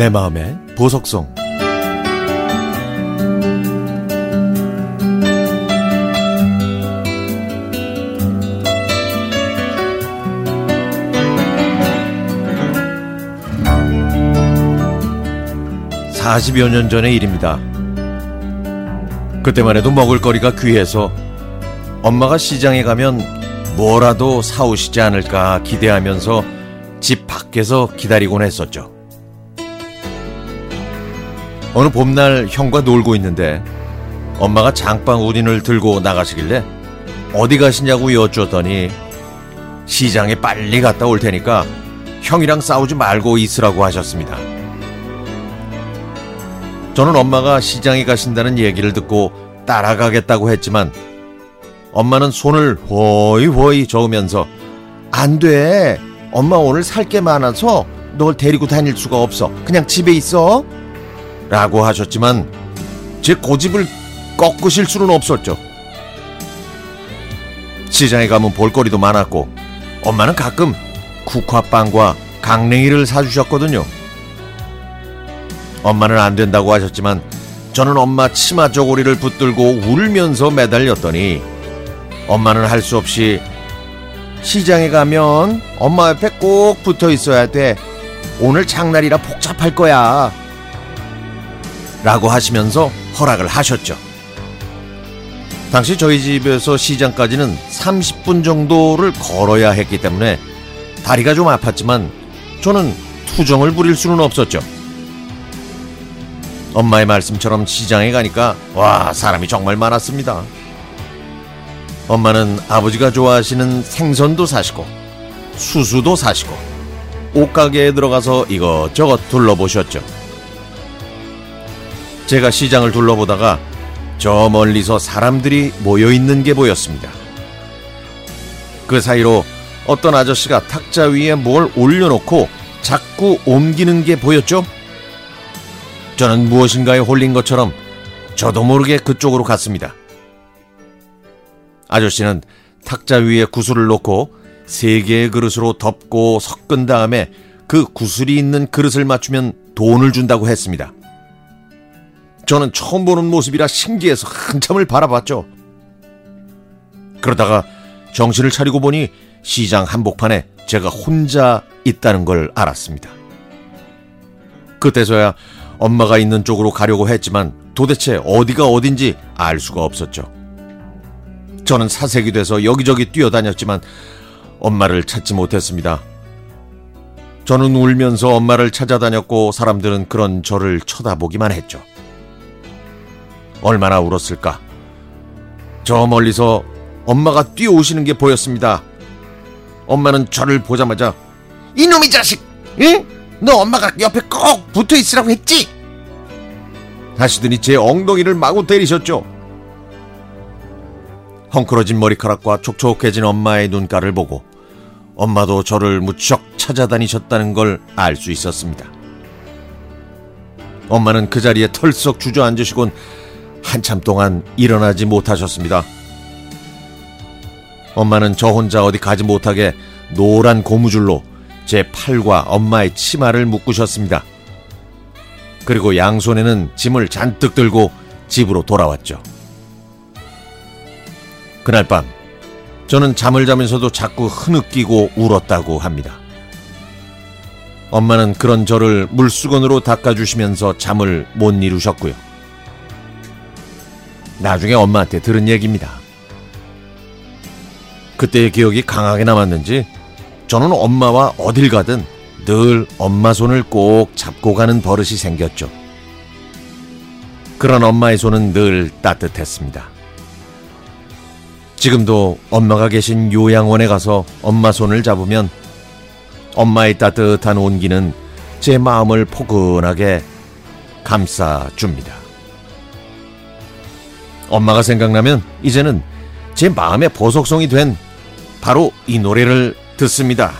내 마음의 보석송 사십여 년 전의 일입니다. 그때만 해도 먹을거리가 귀해서 엄마가 시장에 가면 뭐라도 사오시지 않을까 기대하면서 집 밖에서 기다리곤 했었죠. 어느 봄날 형과 놀고 있는데 엄마가 장방 우린을 들고 나가시길래 어디 가시냐고 여쭈었더니 시장에 빨리 갔다 올 테니까 형이랑 싸우지 말고 있으라고 하셨습니다. 저는 엄마가 시장에 가신다는 얘기를 듣고 따라가겠다고 했지만 엄마는 손을 호이 호이 저으면서 안 돼. 엄마 오늘 살 게 많아서 널 데리고 다닐 수가 없어. 그냥 집에 있어. 라고 하셨지만 제 고집을 꺾으실 수는 없었죠. 시장에 가면 볼거리도 많았고 엄마는 가끔 국화빵과 강냉이를 사주셨거든요. 엄마는 안 된다고 하셨지만 저는 엄마 치마 저고리를 붙들고 울면서 매달렸더니 엄마는 할 수 없이 시장에 가면 엄마 옆에 꼭 붙어 있어야 돼. 오늘 장날이라 복잡할 거야. 라고 하시면서 허락을 하셨죠. 당시 저희 집에서 시장까지는 30분 정도를 걸어야 했기 때문에 다리가 좀 아팠지만 저는 투정을 부릴 수는 없었죠. 엄마의 말씀처럼 시장에 가니까 와 사람이 정말 많았습니다. 엄마는 아버지가 좋아하시는 생선도 사시고 수수도 사시고 옷가게에 들어가서 이것저것 둘러보셨죠. 제가 시장을 둘러보다가 저 멀리서 사람들이 모여 있는 게 보였습니다. 그 사이로 어떤 아저씨가 탁자 위에 뭘 올려놓고 자꾸 옮기는 게 보였죠? 저는 무엇인가에 홀린 것처럼 저도 모르게 그쪽으로 갔습니다. 아저씨는 탁자 위에 구슬을 놓고 세 개의 그릇으로 덮고 섞은 다음에 그 구슬이 있는 그릇을 맞추면 돈을 준다고 했습니다. 저는 처음 보는 모습이라 신기해서 한참을 바라봤죠. 그러다가 정신을 차리고 보니 시장 한복판에 제가 혼자 있다는 걸 알았습니다. 그때서야 엄마가 있는 쪽으로 가려고 했지만 도대체 어디가 어딘지 알 수가 없었죠. 저는 사색이 돼서 여기저기 뛰어다녔지만 엄마를 찾지 못했습니다. 저는 울면서 엄마를 찾아다녔고 사람들은 그런 저를 쳐다보기만 했죠. 얼마나 울었을까? 저 멀리서 엄마가 뛰어오시는 게 보였습니다. 엄마는 저를 보자마자 이놈의 자식! 응? 너 엄마가 옆에 꼭 붙어 있으라고 했지? 하시더니 제 엉덩이를 마구 때리셨죠. 헝클어진 머리카락과 촉촉해진 엄마의 눈가를 보고 엄마도 저를 무척 찾아다니셨다는 걸 알 수 있었습니다. 엄마는 그 자리에 털썩 주저앉으시곤 한참 동안 일어나지 못하셨습니다. 엄마는 저 혼자 어디 가지 못하게 노란 고무줄로 제 팔과 엄마의 치마를 묶으셨습니다. 그리고 양손에는 짐을 잔뜩 들고 집으로 돌아왔죠. 그날 밤 저는 잠을 자면서도 자꾸 흐느끼고 울었다고 합니다. 엄마는 그런 저를 물수건으로 닦아주시면서 잠을 못 이루셨고요. 나중에 엄마한테 들은 얘기입니다. 그때의 기억이 강하게 남았는지 저는 엄마와 어딜 가든 늘 엄마 손을 꼭 잡고 가는 버릇이 생겼죠. 그런 엄마의 손은 늘 따뜻했습니다. 지금도 엄마가 계신 요양원에 가서 엄마 손을 잡으면 엄마의 따뜻한 온기는 제 마음을 포근하게 감싸줍니다. 엄마가 생각나면 이제는 제 마음의 보석성이 된 바로 이 노래를 듣습니다.